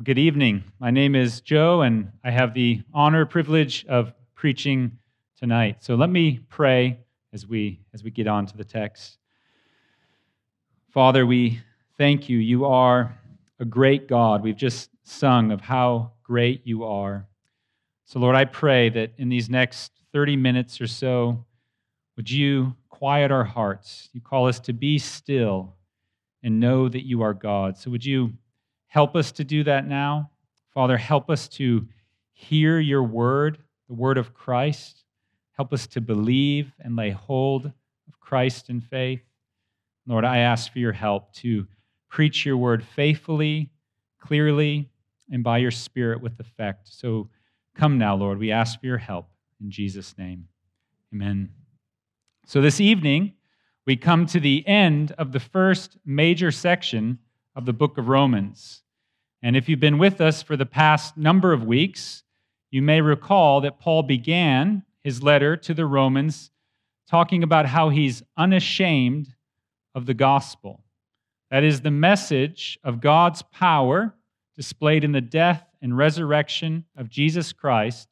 Well, good evening. My name is Joe, and I have the honor privilege of preaching tonight. So let me pray as we as we get on to the text. Father, we thank you. You are a great God. We've just sung of how great you are. So Lord, I pray that in these next 30 minutes or so, would you quiet our hearts? You call us to be still and know that you are God. So would you Help us to do that now. Father, help us to hear your word, the word of Christ. Help us to believe and lay hold of Christ in faith. Lord, I ask for your help to preach your word faithfully, clearly, and by your spirit with effect. So come now, Lord. We ask for your help in Jesus' name. Amen. So this evening, we come to the end of the first major section of the book of Romans. And if you've been with us for the past number of weeks, you may recall that Paul began his letter to the Romans talking about how he's unashamed of the gospel. That is the message of God's power displayed in the death and resurrection of Jesus Christ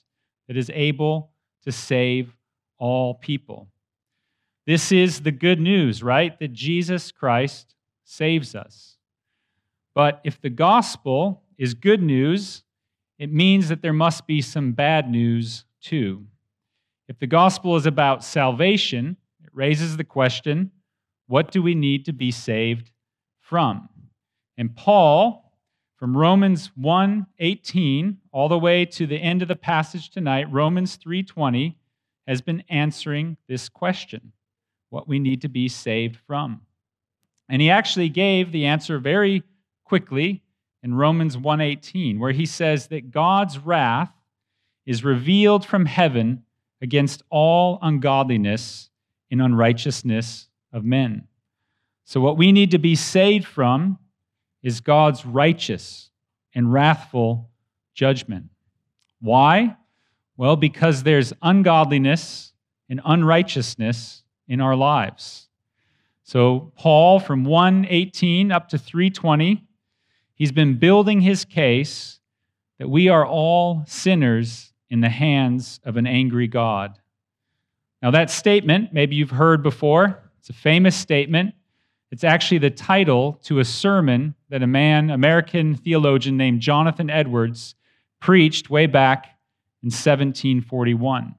that is able to save all people. This is the good news, right? That Jesus Christ saves us. But if the gospel is good news, it means that there must be some bad news too. If the gospel is about salvation, it raises the question what do we need to be saved from? And Paul, from Romans 1 18 all the way to the end of the passage tonight, Romans 3:20, has been answering this question what we need to be saved from. And he actually gave the answer very quickly in Romans 1:18 where he says that God's wrath is revealed from heaven against all ungodliness and unrighteousness of men. So what we need to be saved from is God's righteous and wrathful judgment. Why? Well, because there's ungodliness and unrighteousness in our lives. So Paul from 118 up to 320 He's been building his case that we are all sinners in the hands of an angry God. Now, that statement, maybe you've heard before, it's a famous statement. It's actually the title to a sermon that a man, American theologian named Jonathan Edwards, preached way back in 1741.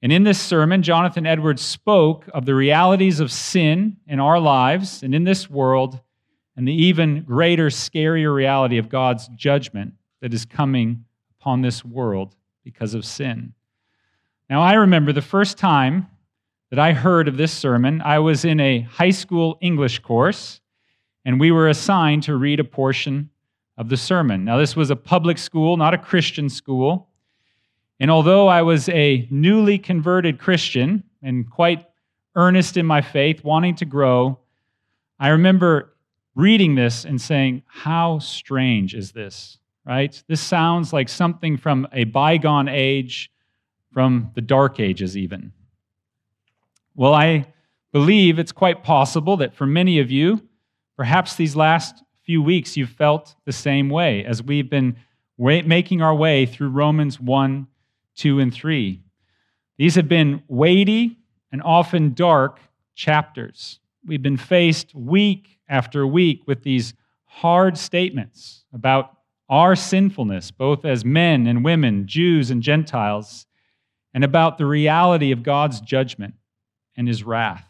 And in this sermon, Jonathan Edwards spoke of the realities of sin in our lives and in this world and the even greater, scarier reality of God's judgment that is coming upon this world because of sin. Now, I remember the first time that I heard of this sermon, I was in a high school English course, and we were assigned to read a portion of the sermon. Now, this was a public school, not a Christian school. And although I was a newly converted Christian and quite earnest in my faith, wanting to grow, I remember reading this and saying, How strange is this, right? This sounds like something from a bygone age, from the Dark Ages, even. Well, I believe it's quite possible that for many of you, perhaps these last few weeks, you've felt the same way as we've been making our way through Romans 1, 2, and 3. These have been weighty and often dark chapters. We've been faced week after a week with these hard statements about our sinfulness, both as men and women, Jews and Gentiles, and about the reality of God's judgment and his wrath.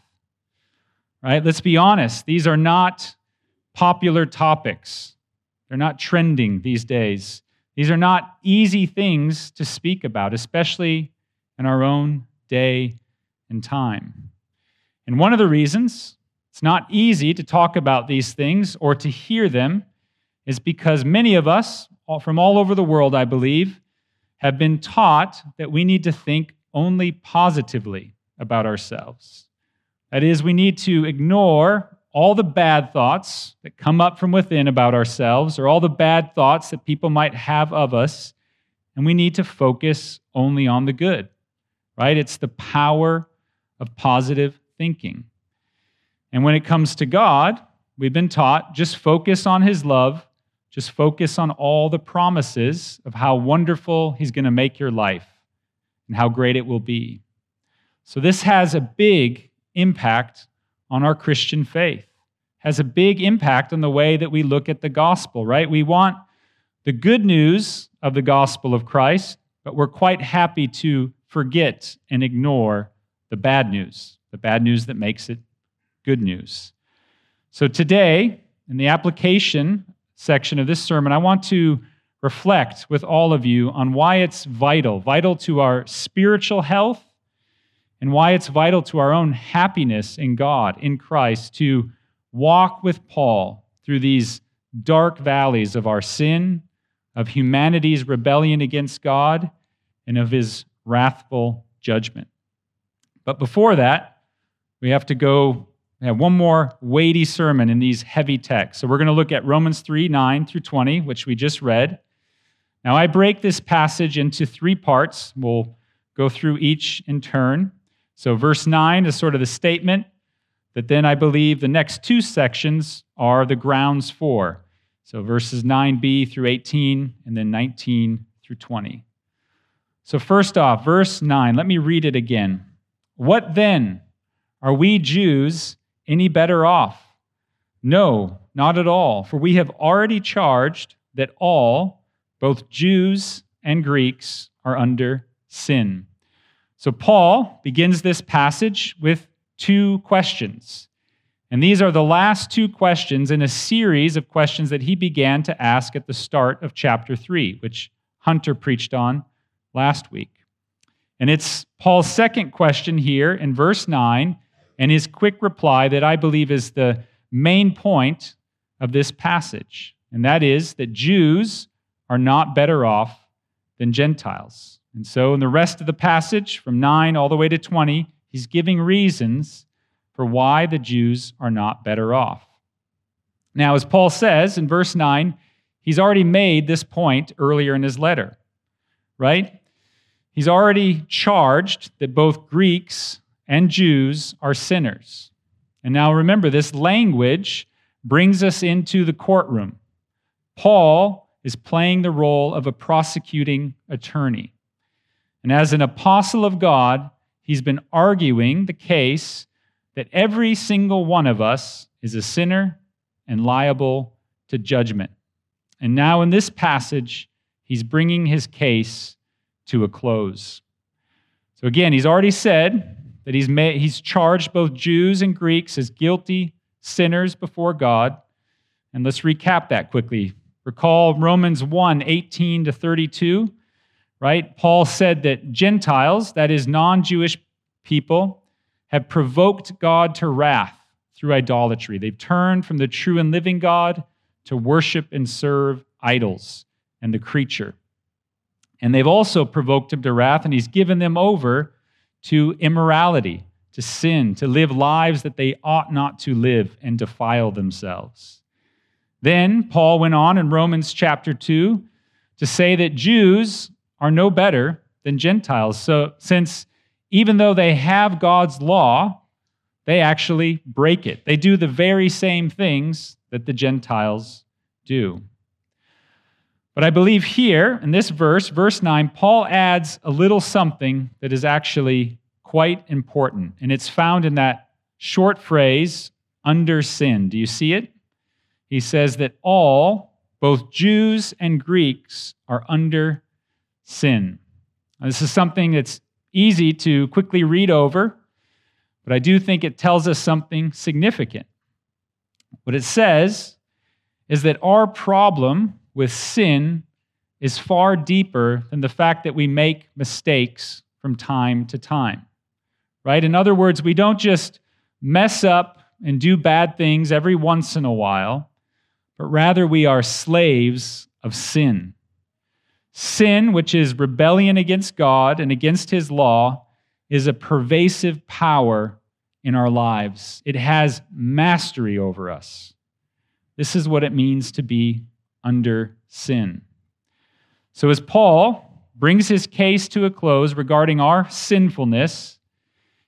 Right? Let's be honest, these are not popular topics. They're not trending these days. These are not easy things to speak about, especially in our own day and time. And one of the reasons it's not easy to talk about these things or to hear them, is because many of us, from all over the world, I believe, have been taught that we need to think only positively about ourselves. That is, we need to ignore all the bad thoughts that come up from within about ourselves or all the bad thoughts that people might have of us, and we need to focus only on the good, right? It's the power of positive thinking. And when it comes to God, we've been taught just focus on his love, just focus on all the promises of how wonderful He's going to make your life and how great it will be. So, this has a big impact on our Christian faith, has a big impact on the way that we look at the gospel, right? We want the good news of the gospel of Christ, but we're quite happy to forget and ignore the bad news, the bad news that makes it good news. So today, in the application section of this sermon, I want to reflect with all of you on why it's vital, vital to our spiritual health, and why it's vital to our own happiness in God, in Christ, to walk with Paul through these dark valleys of our sin, of humanity's rebellion against God, and of his wrathful judgment. But before that, we have to go have one more weighty sermon in these heavy texts. So we're going to look at Romans 3 9 through 20, which we just read. Now, I break this passage into three parts. We'll go through each in turn. So, verse 9 is sort of the statement that then I believe the next two sections are the grounds for. So, verses 9b through 18, and then 19 through 20. So, first off, verse 9, let me read it again. What then? Are we Jews any better off? No, not at all, for we have already charged that all, both Jews and Greeks, are under sin. So Paul begins this passage with two questions. And these are the last two questions in a series of questions that he began to ask at the start of chapter 3, which Hunter preached on last week. And it's Paul's second question here in verse 9 and his quick reply that I believe is the main point of this passage. And that is that Jews are not better off than Gentiles. And so, in the rest of the passage, from 9 all the way to 20, he's giving reasons for why the Jews are not better off. Now, as Paul says in verse 9, he's already made this point earlier in his letter, right? He's already charged that both Greeks and Jews are sinners. And now remember, this language brings us into the courtroom. Paul is playing the role of a prosecuting attorney. And as an apostle of God, he's been arguing the case that every single one of us is a sinner and liable to judgment. And now in this passage, he's bringing his case to a close. So again, he's already said that he's, made, he's charged both Jews and Greeks as guilty sinners before God. And let's recap that quickly. Recall Romans 1 18 to 32, right? Paul said that Gentiles, that is, non Jewish people, have provoked God to wrath through idolatry. They've turned from the true and living God to worship and serve idols and the creature. And they've also provoked him to wrath, and he's given them over to immorality, to sin, to live lives that they ought not to live and defile themselves. Then Paul went on in Romans chapter 2 to say that Jews are no better than Gentiles. So, since even though they have God's law, they actually break it. They do the very same things that the Gentiles do. But I believe here in this verse, verse 9, Paul adds a little something that is actually quite important. And it's found in that short phrase, under sin. Do you see it? He says that all, both Jews and Greeks, are under sin. Now, this is something that's easy to quickly read over, but I do think it tells us something significant. What it says is that our problem with sin is far deeper than the fact that we make mistakes from time to time. Right? In other words, we don't just mess up and do bad things every once in a while, but rather we are slaves of sin. Sin, which is rebellion against God and against His law, is a pervasive power in our lives. It has mastery over us. This is what it means to be under sin. So, as Paul brings his case to a close regarding our sinfulness,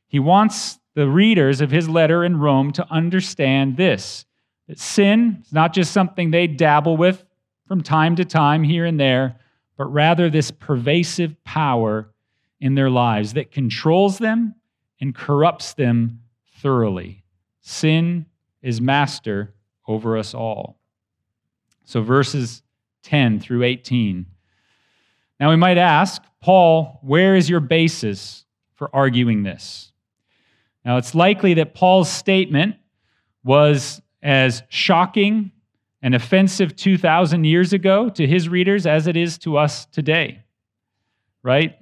he wants the readers of his letter in Rome to understand this that sin is not just something they dabble with from time to time here and there, but rather this pervasive power in their lives that controls them and corrupts them thoroughly. Sin is master over us all. So, verses 10 through 18. Now, we might ask, Paul, where is your basis for arguing this? Now, it's likely that Paul's statement was as shocking and offensive 2,000 years ago to his readers as it is to us today, right?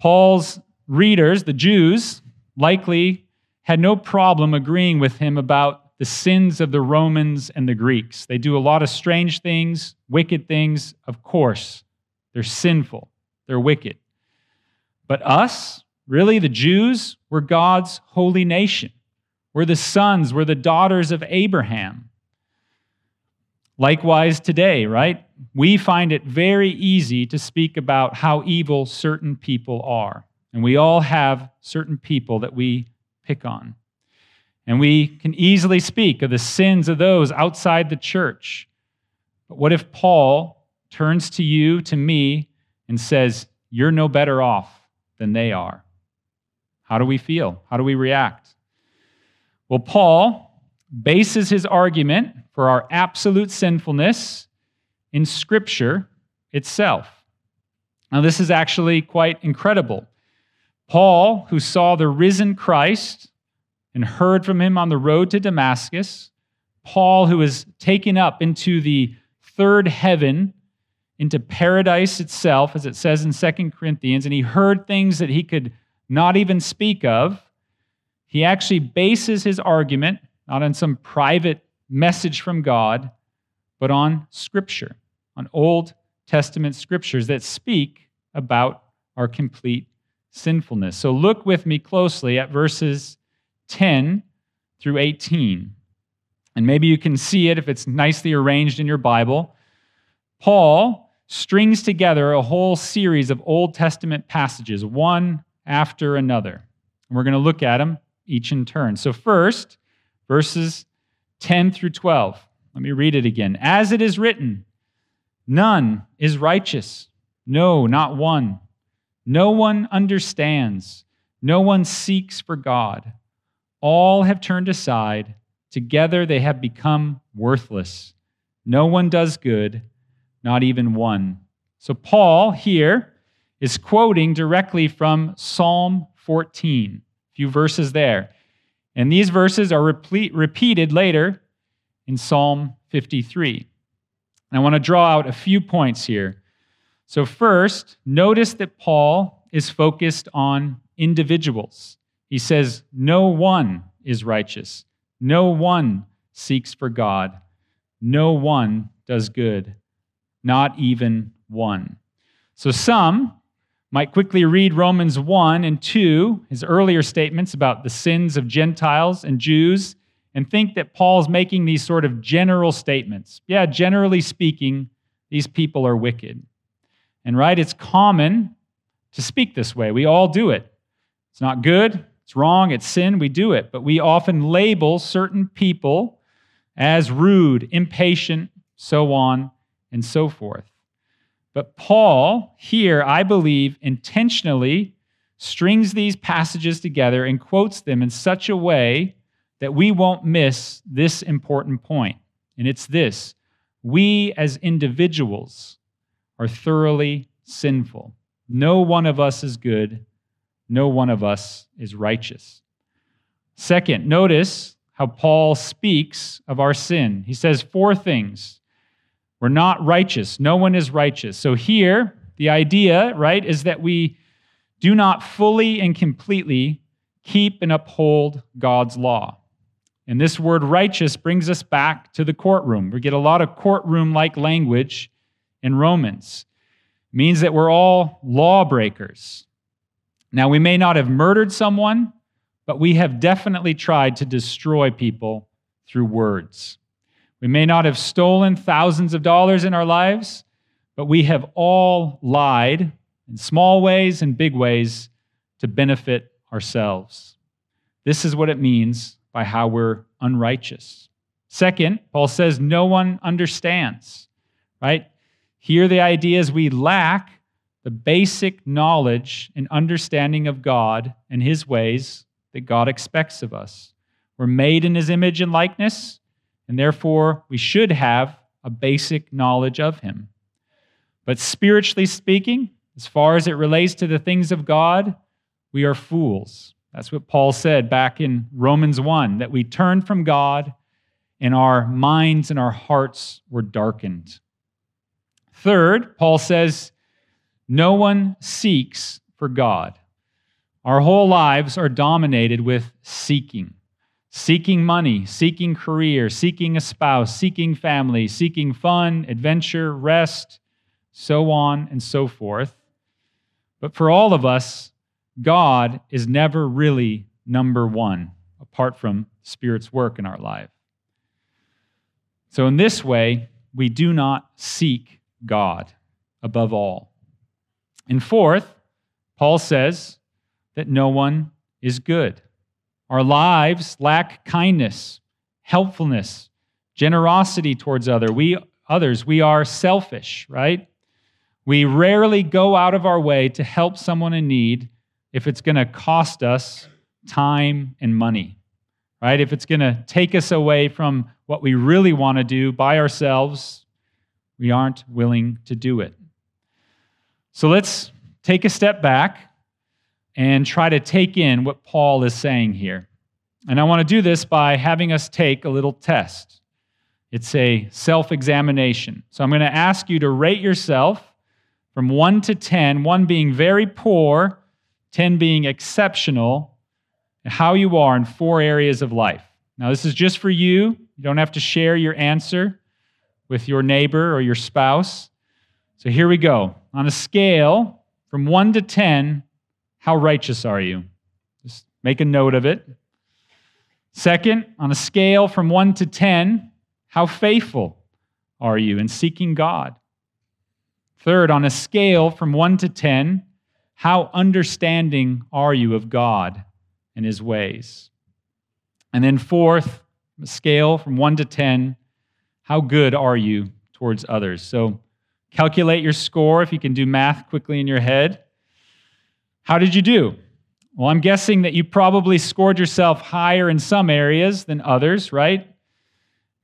Paul's readers, the Jews, likely had no problem agreeing with him about the sins of the Romans and the Greeks. They do a lot of strange things, wicked things, of course. They're sinful, they're wicked. But us, really, the Jews, were God's holy nation. We're the sons, we're the daughters of Abraham. Likewise, today, right? We find it very easy to speak about how evil certain people are. And we all have certain people that we pick on. And we can easily speak of the sins of those outside the church. But what if Paul turns to you, to me, and says, You're no better off than they are? How do we feel? How do we react? Well, Paul bases his argument for our absolute sinfulness in Scripture itself. Now, this is actually quite incredible. Paul, who saw the risen Christ and heard from him on the road to Damascus, Paul, who was taken up into the third heaven, into paradise itself, as it says in Second Corinthians, and he heard things that he could not even speak of. He actually bases his argument not on some private message from God, but on Scripture, on Old Testament scriptures that speak about our complete sinfulness. So look with me closely at verses 10 through 18. And maybe you can see it if it's nicely arranged in your Bible. Paul strings together a whole series of Old Testament passages, one after another. And we're going to look at them each in turn. So, first, verses 10 through 12. Let me read it again. As it is written, none is righteous, no, not one. No one understands, no one seeks for God. All have turned aside, together they have become worthless. No one does good, not even one. So, Paul here is quoting directly from Psalm 14, a few verses there. And these verses are repeat, repeated later in Psalm 53. And I want to draw out a few points here. So, first, notice that Paul is focused on individuals. He says, No one is righteous, no one seeks for God, no one does good, not even one. So, some might quickly read Romans 1 and 2, his earlier statements about the sins of Gentiles and Jews, and think that Paul's making these sort of general statements. Yeah, generally speaking, these people are wicked. And right, it's common to speak this way. We all do it. It's not good, it's wrong, it's sin, we do it. But we often label certain people as rude, impatient, so on and so forth. But Paul, here, I believe, intentionally strings these passages together and quotes them in such a way that we won't miss this important point. And it's this we as individuals are thoroughly sinful. No one of us is good, no one of us is righteous. Second, notice how Paul speaks of our sin. He says four things we're not righteous. No one is righteous. So here, the idea, right, is that we do not fully and completely keep and uphold God's law. And this word righteous brings us back to the courtroom. We get a lot of courtroom like language in Romans. It means that we're all lawbreakers. Now, we may not have murdered someone, but we have definitely tried to destroy people through words. We may not have stolen thousands of dollars in our lives, but we have all lied in small ways and big ways to benefit ourselves. This is what it means by how we're unrighteous. Second, Paul says no one understands. right? Here, the idea is we lack the basic knowledge and understanding of God and His ways that God expects of us. We're made in His image and likeness, and therefore we should have a basic knowledge of Him. But spiritually speaking, as far as it relates to the things of God, we are fools. That's what Paul said back in Romans 1 that we turned from God and our minds and our hearts were darkened. Third, Paul says, no one seeks for God. Our whole lives are dominated with seeking seeking money, seeking career, seeking a spouse, seeking family, seeking fun, adventure, rest, so on and so forth. But for all of us, God is never really number one, apart from Spirit's work in our life. So, in this way, we do not seek God above all. And fourth, Paul says that no one is good. Our lives lack kindness, helpfulness, generosity towards other. We, others. We are selfish, right? We rarely go out of our way to help someone in need if it's going to cost us time and money, right? If it's going to take us away from what we really want to do by ourselves, we aren't willing to do it. So let's take a step back and try to take in what Paul is saying here. And I want to do this by having us take a little test. It's a self examination. So I'm going to ask you to rate yourself from 1 to 10, 1 being very poor, 10 being exceptional, how you are in four areas of life. Now, this is just for you. You don't have to share your answer with your neighbor or your spouse. So here we go. On a scale from 1 to 10, how righteous are you? Just make a note of it. Second, on a scale from 1 to 10, how faithful are you in seeking God? Third, on a scale from 1 to 10, how understanding are you of God and his ways? And then fourth, a scale from 1 to 10, how good are you towards others? So calculate your score if you can do math quickly in your head. How did you do? Well, I'm guessing that you probably scored yourself higher in some areas than others, right?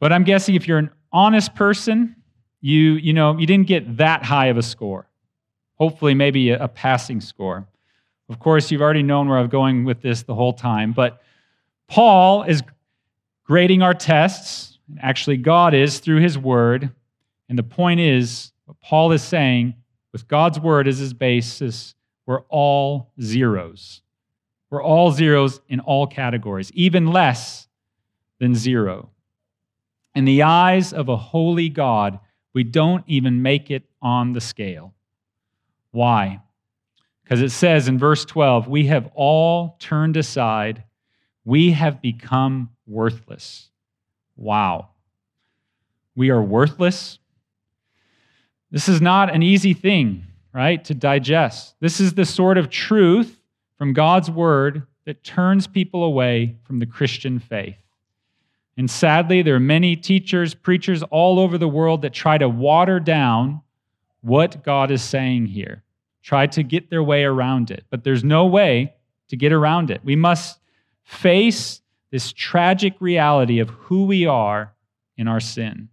But I'm guessing if you're an honest person, you you know, you didn't get that high of a score. Hopefully maybe a, a passing score. Of course, you've already known where I'm going with this the whole time, but Paul is grading our tests. and Actually, God is through his word. And the point is, what Paul is saying, with God's word as his basis, we're all zeros. We're all zeros in all categories, even less than zero. In the eyes of a holy God, we don't even make it on the scale. Why? Because it says in verse 12, we have all turned aside we have become worthless. Wow. We are worthless. This is not an easy thing, right, to digest. This is the sort of truth from God's word that turns people away from the Christian faith. And sadly, there are many teachers, preachers all over the world that try to water down what God is saying here, try to get their way around it. But there's no way to get around it. We must face this tragic reality of who we are in our sin.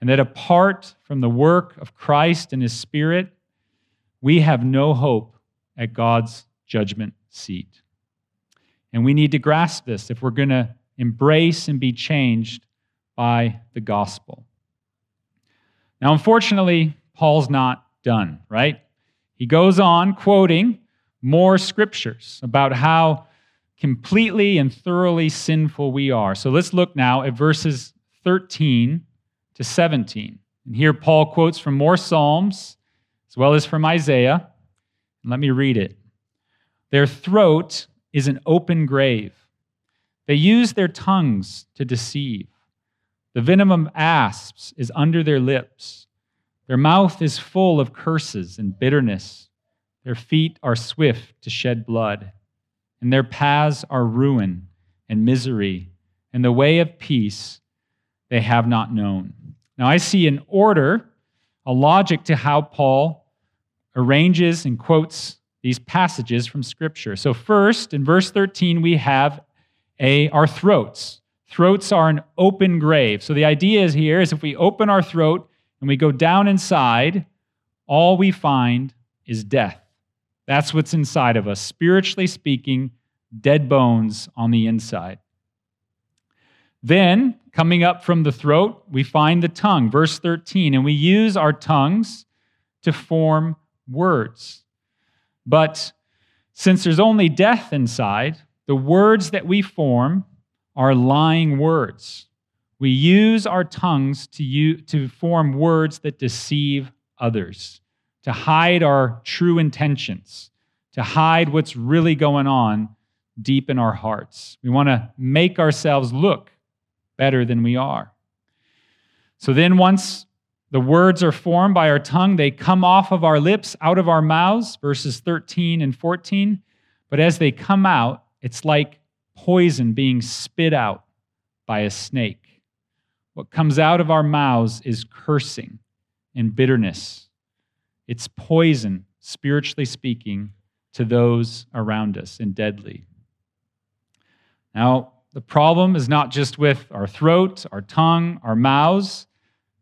And that apart from the work of Christ and His Spirit, we have no hope at God's judgment seat. And we need to grasp this if we're going to embrace and be changed by the gospel. Now, unfortunately, Paul's not done, right? He goes on quoting more scriptures about how completely and thoroughly sinful we are. So let's look now at verses 13 to 17. And here Paul quotes from more Psalms as well as from Isaiah. Let me read it. Their throat is an open grave. They use their tongues to deceive. The venom of asps is under their lips. Their mouth is full of curses and bitterness. Their feet are swift to shed blood and their paths are ruin and misery, and the way of peace they have not known. Now I see an order a logic to how Paul arranges and quotes these passages from Scripture. So, first, in verse 13, we have a, our throats. Throats are an open grave. So, the idea is here is if we open our throat and we go down inside, all we find is death. That's what's inside of us. Spiritually speaking, dead bones on the inside. Then, coming up from the throat, we find the tongue, verse 13, and we use our tongues to form words. But since there's only death inside, the words that we form are lying words. We use our tongues to, to form words that deceive others, to hide our true intentions, to hide what's really going on deep in our hearts. We want to make ourselves look better than we are. So then, once the words are formed by our tongue, they come off of our lips, out of our mouths, verses 13 and 14. But as they come out, it's like poison being spit out by a snake. What comes out of our mouths is cursing and bitterness. It's poison, spiritually speaking, to those around us and deadly. Now, the problem is not just with our throat, our tongue, our mouths.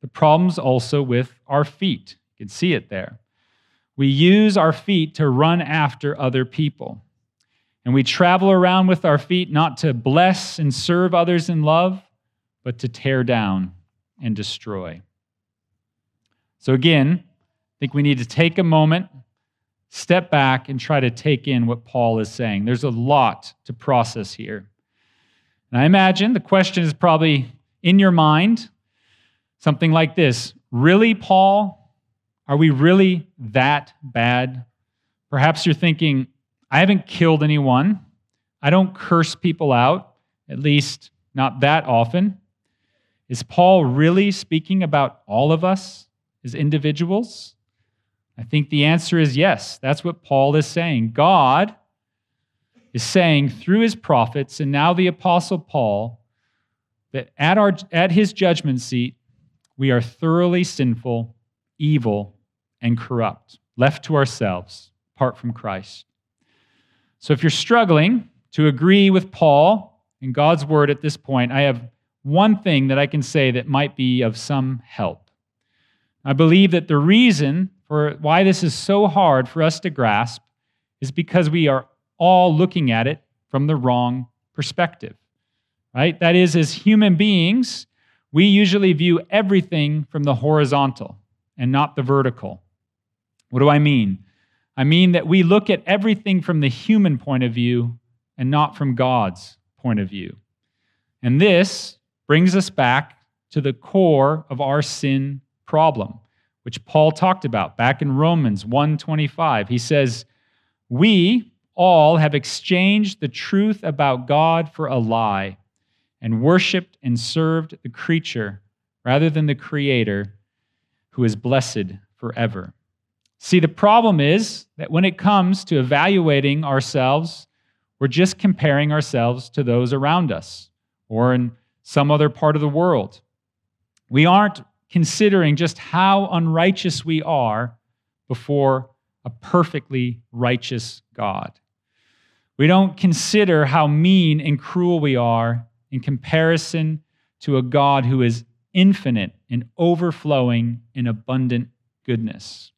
The problem's also with our feet. You can see it there. We use our feet to run after other people. And we travel around with our feet not to bless and serve others in love, but to tear down and destroy. So, again, I think we need to take a moment, step back, and try to take in what Paul is saying. There's a lot to process here. And I imagine the question is probably in your mind something like this Really, Paul? Are we really that bad? Perhaps you're thinking, I haven't killed anyone. I don't curse people out, at least not that often. Is Paul really speaking about all of us as individuals? I think the answer is yes. That's what Paul is saying. God is saying through his prophets and now the apostle Paul that at our at his judgment seat we are thoroughly sinful, evil, and corrupt, left to ourselves apart from Christ. So if you're struggling to agree with Paul and God's word at this point, I have one thing that I can say that might be of some help. I believe that the reason for why this is so hard for us to grasp is because we are all looking at it from the wrong perspective, right? That is, as human beings, we usually view everything from the horizontal and not the vertical. What do I mean? I mean that we look at everything from the human point of view and not from God's point of view. And this brings us back to the core of our sin problem, which Paul talked about back in Romans 1:25. He says, "We all have exchanged the truth about God for a lie and worshiped and served the creature rather than the Creator who is blessed forever. See, the problem is that when it comes to evaluating ourselves, we're just comparing ourselves to those around us or in some other part of the world. We aren't considering just how unrighteous we are before a perfectly righteous God. We don't consider how mean and cruel we are in comparison to a God who is infinite and overflowing in abundant goodness.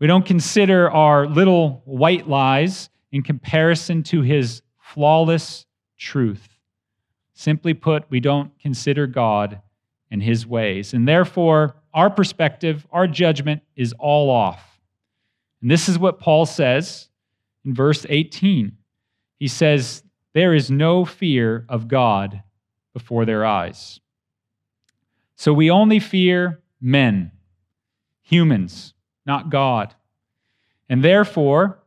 We don't consider our little white lies in comparison to his flawless truth. Simply put, we don't consider God and his ways. And therefore, our perspective, our judgment is all off. And this is what Paul says in verse 18 he says, There is no fear of God before their eyes. So we only fear men, humans, not God. And therefore,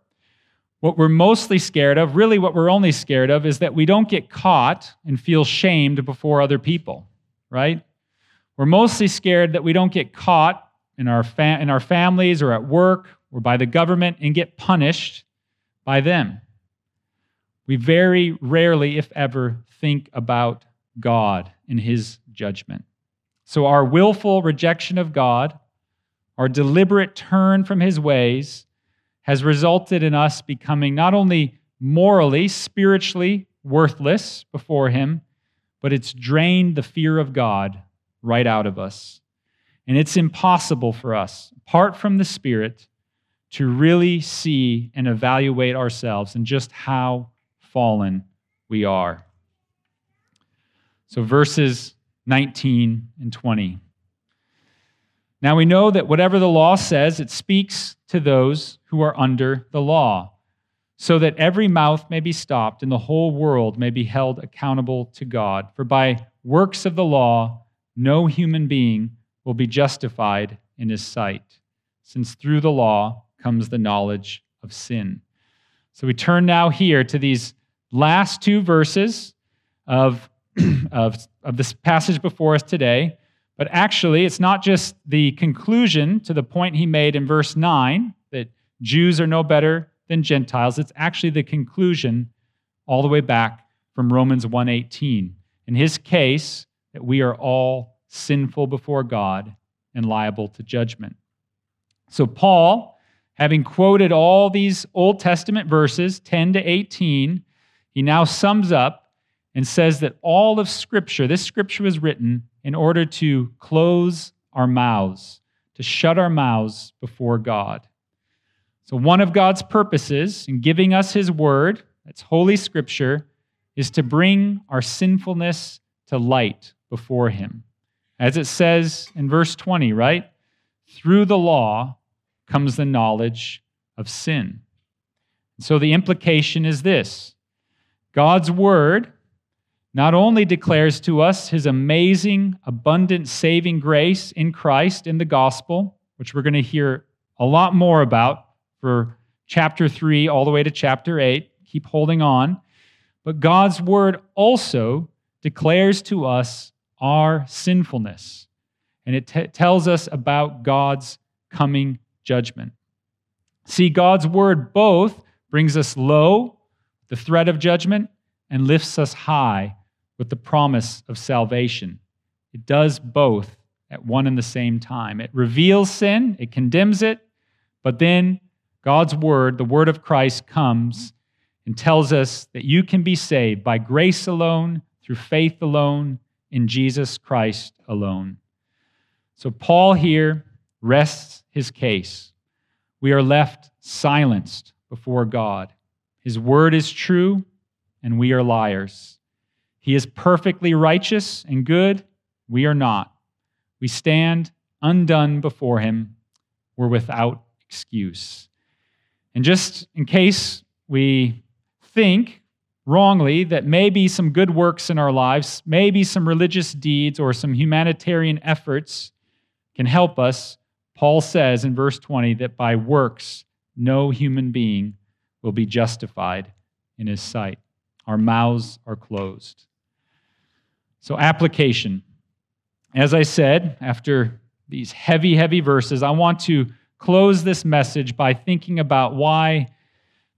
what we're mostly scared of, really what we're only scared of, is that we don't get caught and feel shamed before other people, right? We're mostly scared that we don't get caught in our, fa- in our families or at work or by the government and get punished by them. We very rarely, if ever, think about God and his judgment. So, our willful rejection of God, our deliberate turn from his ways, has resulted in us becoming not only morally, spiritually worthless before him, but it's drained the fear of God right out of us. And it's impossible for us, apart from the Spirit, to really see and evaluate ourselves and just how fallen we are. So, verses 19 and 20. Now we know that whatever the law says, it speaks to those who are under the law, so that every mouth may be stopped and the whole world may be held accountable to God. For by works of the law, no human being will be justified in his sight, since through the law comes the knowledge of sin. So we turn now here to these last two verses of, of, of this passage before us today. But actually, it's not just the conclusion to the point he made in verse 9 that Jews are no better than Gentiles. It's actually the conclusion all the way back from Romans 1:18. In his case, that we are all sinful before God and liable to judgment. So Paul, having quoted all these Old Testament verses 10 to 18, he now sums up and says that all of scripture, this scripture was written in order to close our mouths, to shut our mouths before God. So, one of God's purposes in giving us His word, that's Holy Scripture, is to bring our sinfulness to light before Him. As it says in verse 20, right? Through the law comes the knowledge of sin. So, the implication is this God's word not only declares to us his amazing, abundant saving grace in Christ in the gospel, which we're going to hear a lot more about for chapter 3 all the way to chapter 8. Keep holding on. But God's word also declares to us our sinfulness, and it t- tells us about God's coming judgment. See, God's word both brings us low, the threat of judgment, and lifts us high with the promise of salvation. It does both at one and the same time. It reveals sin, it condemns it, but then God's word, the word of Christ, comes and tells us that you can be saved by grace alone, through faith alone, in Jesus Christ alone. So Paul here rests his case. We are left silenced before God. His word is true, and we are liars. He is perfectly righteous and good. We are not. We stand undone before him. We're without excuse. And just in case we think wrongly that maybe some good works in our lives, maybe some religious deeds or some humanitarian efforts can help us, Paul says in verse 20 that by works no human being will be justified in his sight. Our mouths are closed. So, application. As I said, after these heavy, heavy verses, I want to close this message by thinking about why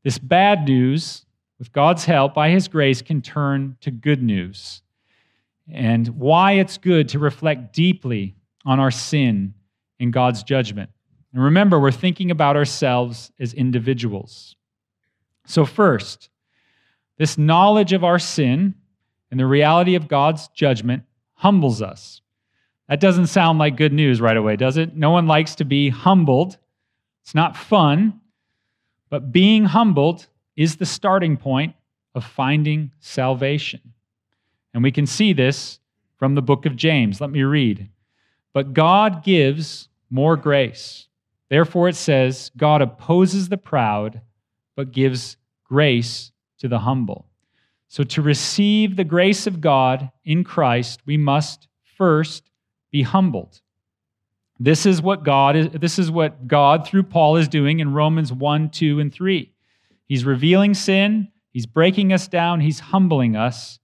this bad news, with God's help, by His grace, can turn to good news, and why it's good to reflect deeply on our sin and God's judgment. And remember, we're thinking about ourselves as individuals. So, first, this knowledge of our sin and the reality of God's judgment humbles us. That doesn't sound like good news right away, does it? No one likes to be humbled. It's not fun, but being humbled is the starting point of finding salvation. And we can see this from the book of James. Let me read. But God gives more grace. Therefore, it says, God opposes the proud, but gives grace to the humble. So, to receive the grace of God in Christ, we must first be humbled. This is what God is, this is what God through Paul is doing in Romans 1, 2, and 3. He's revealing sin, he's breaking us down, he's humbling us,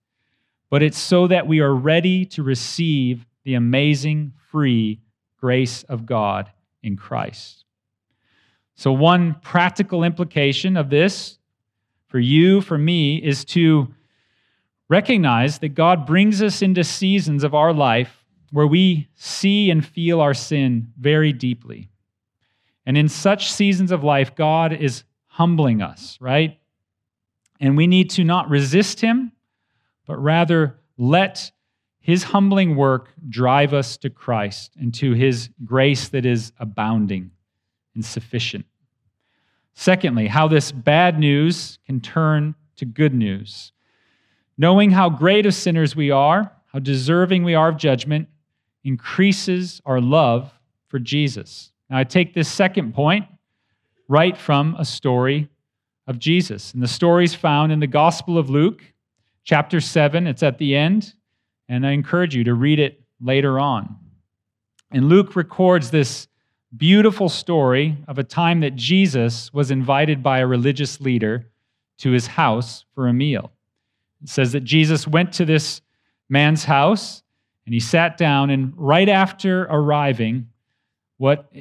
but it's so that we are ready to receive the amazing free grace of God in Christ. So, one practical implication of this for you, for me, is to recognize that God brings us into seasons of our life where we see and feel our sin very deeply. And in such seasons of life, God is humbling us, right? And we need to not resist him, but rather let his humbling work drive us to Christ and to his grace that is abounding and sufficient. Secondly, how this bad news can turn to good news. Knowing how great of sinners we are, how deserving we are of judgment, increases our love for Jesus. Now, I take this second point right from a story of Jesus. And the story is found in the Gospel of Luke, chapter 7. It's at the end, and I encourage you to read it later on. And Luke records this beautiful story of a time that Jesus was invited by a religious leader to his house for a meal. It says that Jesus went to this man's house and he sat down, and right after arriving, what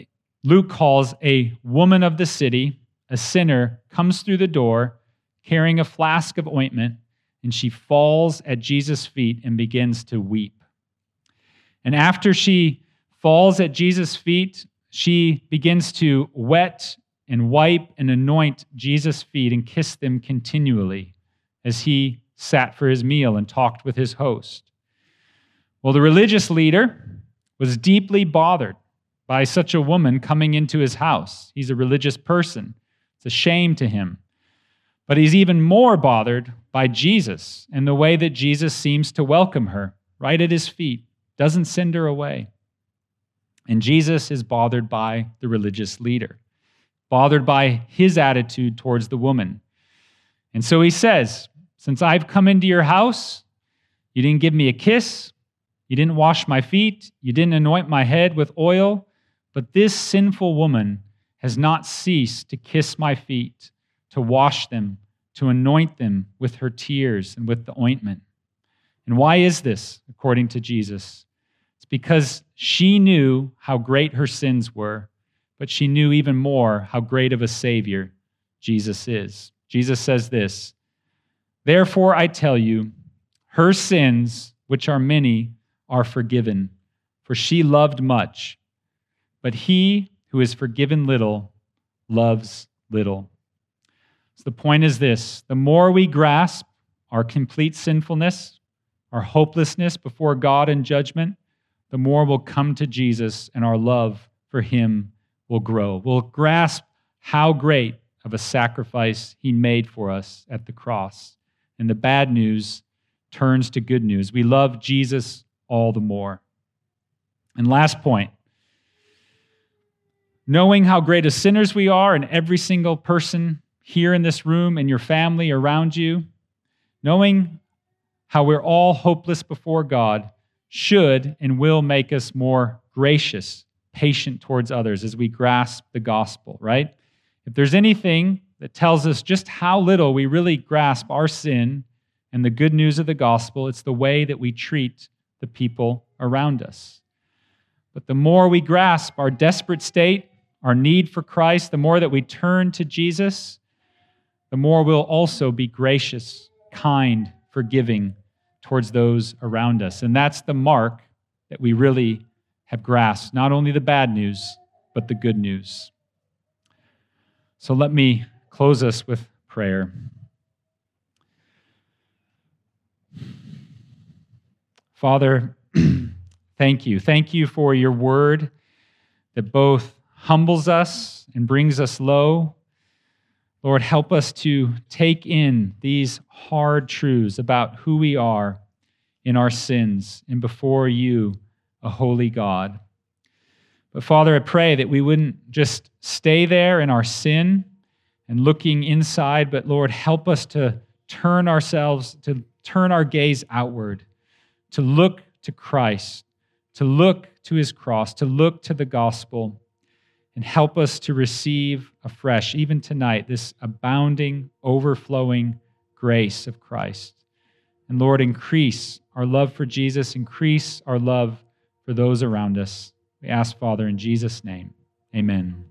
Luke calls a woman of the city, a sinner, comes through the door carrying a flask of ointment, and she falls at Jesus' feet and begins to weep. And after she falls at Jesus' feet, she begins to wet and wipe and anoint Jesus' feet and kiss them continually as he sat for his meal and talked with his host. Well, the religious leader was deeply bothered by such a woman coming into his house. He's a religious person. It's a shame to him. But he's even more bothered by Jesus and the way that Jesus seems to welcome her right at his feet, doesn't send her away. And Jesus is bothered by the religious leader, bothered by his attitude towards the woman. And so he says, Since I've come into your house, you didn't give me a kiss, you didn't wash my feet, you didn't anoint my head with oil, but this sinful woman has not ceased to kiss my feet, to wash them, to anoint them with her tears and with the ointment. And why is this, according to Jesus? Because she knew how great her sins were, but she knew even more how great of a Savior Jesus is. Jesus says this Therefore, I tell you, her sins, which are many, are forgiven, for she loved much. But he who is forgiven little loves little. So the point is this the more we grasp our complete sinfulness, our hopelessness before God in judgment, the more we'll come to Jesus and our love for him will grow. We'll grasp how great of a sacrifice he made for us at the cross. And the bad news turns to good news. We love Jesus all the more. And last point knowing how great as sinners we are, and every single person here in this room and your family around you, knowing how we're all hopeless before God, should and will make us more gracious, patient towards others as we grasp the gospel, right? If there's anything that tells us just how little we really grasp our sin and the good news of the gospel, it's the way that we treat the people around us. But the more we grasp our desperate state, our need for Christ, the more that we turn to Jesus, the more we'll also be gracious, kind, forgiving towards those around us. And that's the mark that we really have grasped not only the bad news, but the good news. So let me close us with prayer. Father, thank you. Thank you for your word that both humbles us and brings us low. Lord, help us to take in these hard truths about who we are in our sins and before you, a holy God. But Father, I pray that we wouldn't just stay there in our sin and looking inside, but Lord, help us to turn ourselves, to turn our gaze outward to look to Christ, to look to his cross, to look to the gospel, and help us to receive afresh, even tonight, this abounding, overflowing grace of Christ. And Lord, increase our love for Jesus, increase our love for those around us. We ask, Father, in Jesus' name, amen.